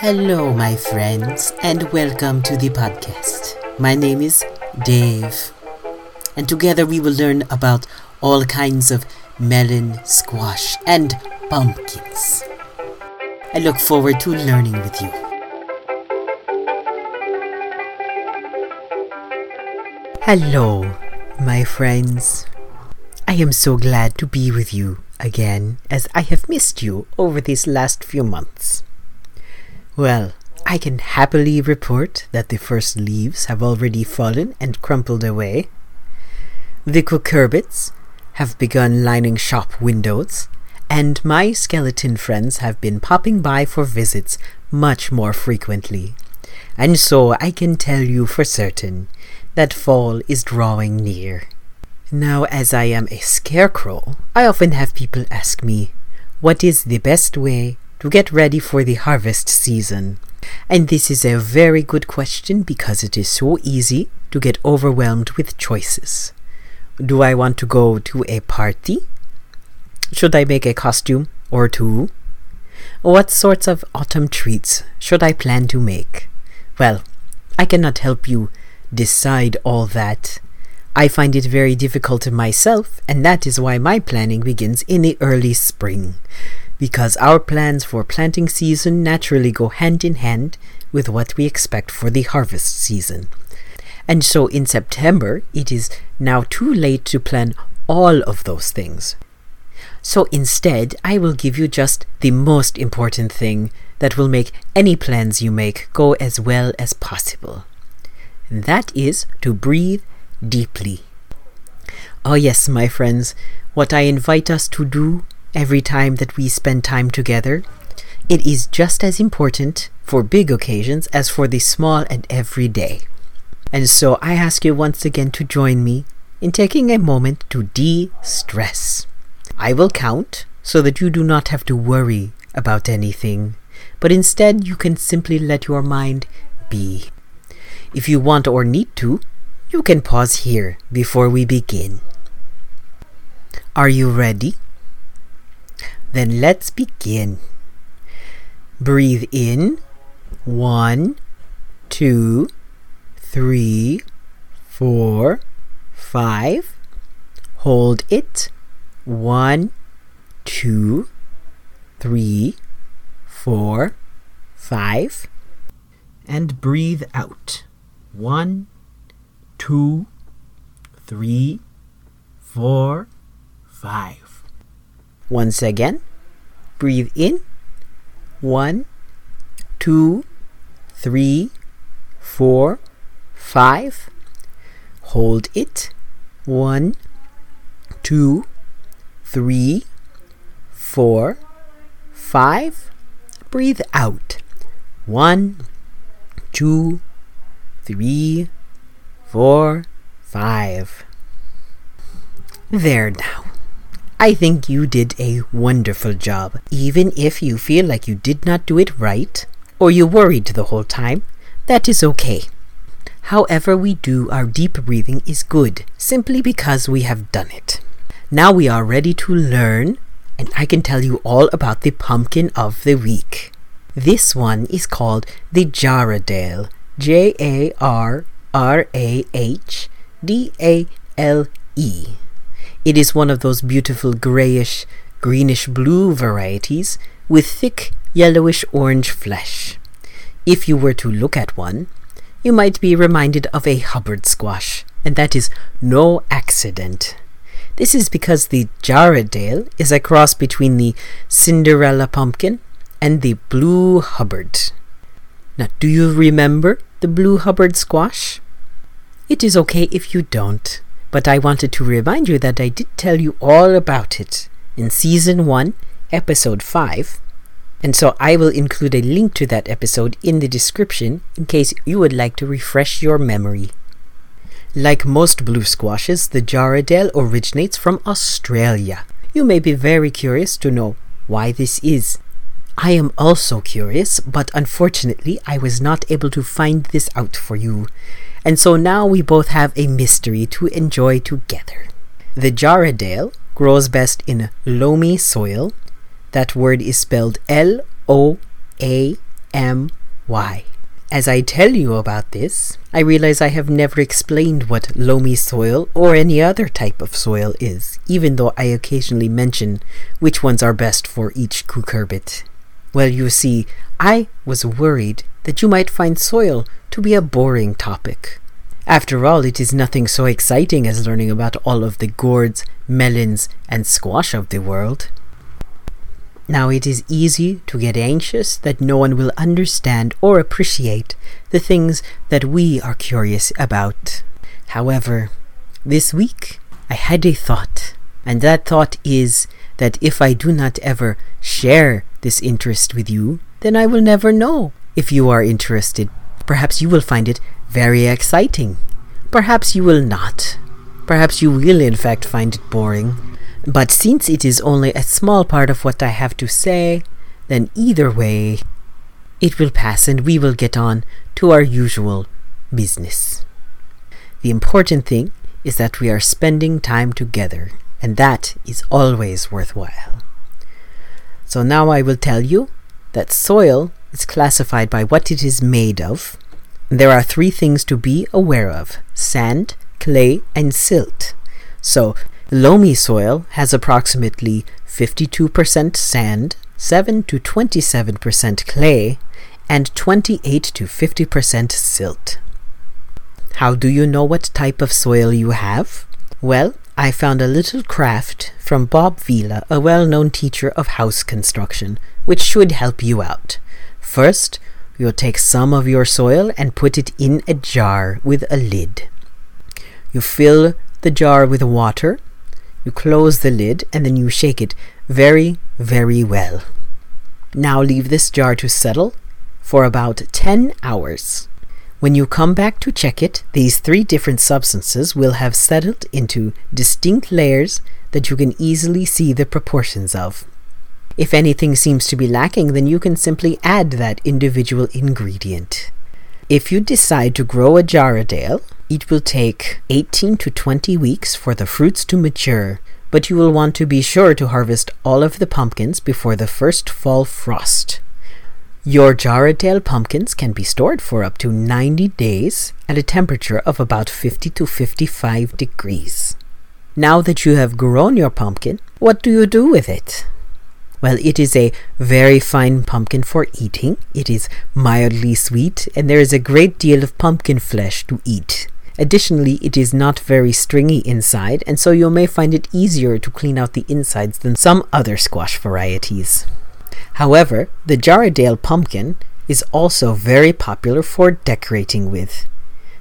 Hello, my friends, and welcome to the podcast. My name is Dave, and together we will learn about all kinds of melon, squash, and pumpkins. I look forward to learning with you. Hello, my friends. I am so glad to be with you again, as I have missed you over these last few months. Well, I can happily report that the first leaves have already fallen and crumpled away. The cucurbits have begun lining shop windows, and my skeleton friends have been popping by for visits much more frequently. And so I can tell you for certain that fall is drawing near. Now, as I am a scarecrow, I often have people ask me, what is the best way to get ready for the harvest season? And this is a very good question because it is so easy to get overwhelmed with choices. Do I want to go to a party? Should I make a costume or two? What sorts of autumn treats should I plan to make? Well, I cannot help you decide all that. I find it very difficult myself, and that is why my planning begins in the early spring because our plans for planting season naturally go hand in hand with what we expect for the harvest season. And so in September, it is now too late to plan all of those things. So instead, I will give you just the most important thing that will make any plans you make go as well as possible. That is to breathe deeply. Oh, yes, my friends, what I invite us to do every time that we spend time together. It is just as important for big occasions as for the small and everyday. And so I ask you once again to join me in taking a moment to de stress. I will count so that you do not have to worry about anything, but instead you can simply let your mind be. If you want or need to, you can pause here before we begin. Are you ready? Then let's begin. Breathe in. One, two, three, four, five. Hold it. One, two, three, four, five. And breathe out. One, two, three, four, five. Once again, breathe in. One, two, three, four, five. Hold it. One, two, three, four, five. Breathe out. One, two, three, four, five. There now. I think you did a wonderful job. Even if you feel like you did not do it right, or you worried the whole time, that is okay. However, we do our deep breathing is good, simply because we have done it. Now we are ready to learn, and I can tell you all about the pumpkin of the week. This one is called the Jarrahdale. J A R R A H D A L E. It is one of those beautiful grayish, greenish blue varieties with thick yellowish orange flesh. If you were to look at one, you might be reminded of a Hubbard squash, and that is no accident. This is because the Jarrahdale is a cross between the Cinderella pumpkin and the Blue Hubbard. Now, do you remember the Blue Hubbard squash? It is okay if you don't but I wanted to remind you that I did tell you all about it in season 1, episode 5. And so I will include a link to that episode in the description in case you would like to refresh your memory. Like most blue squashes, the Jarrahdale originates from Australia. You may be very curious to know why this is. I am also curious, but unfortunately I was not able to find this out for you And so now we both have a mystery to enjoy together. The Jarrahdale grows best in loamy soil. That word is spelled L O A M Y. As I tell you about this, I realize I have never explained what loamy soil or any other type of soil is, even though I occasionally mention which ones are best for each cucurbit. Well, you see, I was worried that you might find soil to be a boring topic. After all, it is nothing so exciting as learning about all of the gourds, melons, and squash of the world. Now it is easy to get anxious that no one will understand or appreciate the things that we are curious about. However, this week I had a thought, and that thought is that if I do not ever share this interest with you, then I will never know if you are interested. Perhaps you will find it very exciting. Perhaps you will not. Perhaps you will, in fact, find it boring. But since it is only a small part of what I have to say, then either way, it will pass and we will get on to our usual business. The important thing is that we are spending time together, and that is always worthwhile. So now I will tell you that soil is classified by what it is made of. There are three things to be aware of sand, clay, and silt. So Loamy soil has approximately 52% sand, 7 to 27% clay, and 28 to 50% silt. How do you know what type of soil you have? Well, I found a little craft from Bob Vila, a well known teacher of house construction, which should help you out. First, you'll take some of your soil and put it in a jar with a lid. You fill the jar with water you close the lid and then you shake it very, very well. Now leave this jar to settle for about 10 hours. When you come back to check it, these three different substances will have settled into distinct layers that you can easily see the proportions of. If anything seems to be lacking, then you can simply add that individual ingredient. If you decide to grow a Jarrahdale, it will take 18 to 20 weeks for the fruits to mature, but you will want to be sure to harvest all of the pumpkins before the first fall frost. Your Jarrahdale pumpkins can be stored for up to 90 days at a temperature of about 50 to 55 degrees. Now that you have grown your pumpkin, what do you do with it? Well, it is a very fine pumpkin for eating. It is mildly sweet, and there is a great deal of pumpkin flesh to eat. Additionally, it is not very stringy inside, and so you may find it easier to clean out the insides than some other squash varieties. However, the Jarrahdale pumpkin is also very popular for decorating with.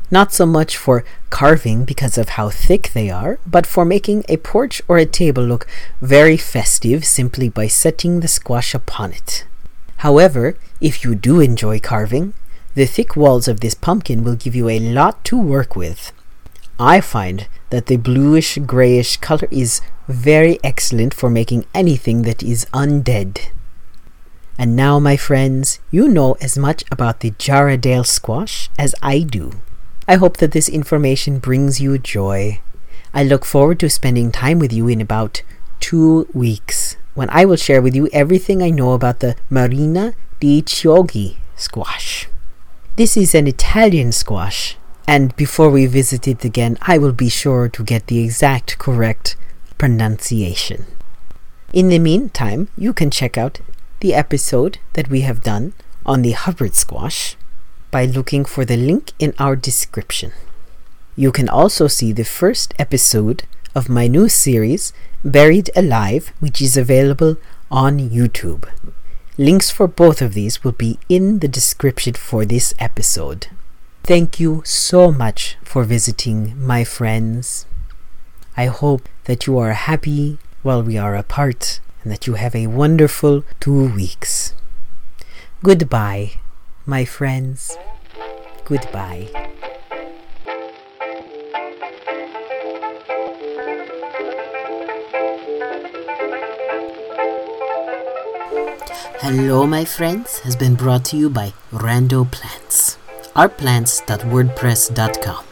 Not so much for carving because of how thick they are, but for making a porch or a table look very festive simply by setting the squash upon it. However, if you do enjoy carving, the thick walls of this pumpkin will give you a lot to work with. I find that the bluish grayish color is very excellent for making anything that is undead. And now, my friends, you know as much about the Jarrahdale squash as I do. I hope that this information brings you joy. I look forward to spending time with you in about two weeks when I will share with you everything I know about the Marina di Chioggia squash. This is an Italian squash, and before we visit it again, I will be sure to get the exact correct pronunciation. In the meantime, you can check out the episode that we have done on the Hubbard squash by looking for the link in our description. You can also see the first episode of my new series, Buried Alive, which is available on YouTube. Links for both of these will be in the description for this episode. Thank you so much for visiting, my friends. I hope that you are happy while we are apart and that you have a wonderful two weeks. Goodbye my friends, goodbye. Hello, my friends, has been brought to you by Rando Plants. our ourplants.wordpress.com.